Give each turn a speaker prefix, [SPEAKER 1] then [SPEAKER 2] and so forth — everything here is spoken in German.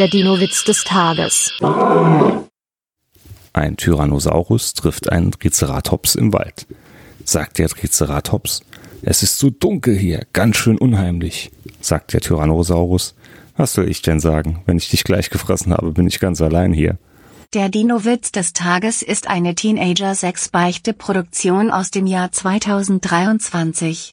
[SPEAKER 1] Der Dino-Witz des Tages.
[SPEAKER 2] Ein Tyrannosaurus trifft einen Triceratops im Wald. Sagt der Triceratops, es ist so dunkel hier, ganz schön unheimlich. Sagt der Tyrannosaurus, was soll ich denn sagen? Wenn ich dich gleich gefressen habe, bin ich ganz allein hier.
[SPEAKER 3] Der Dino-Witz des Tages ist eine Teenager-6-Beichte-Produktion aus dem Jahr 2023.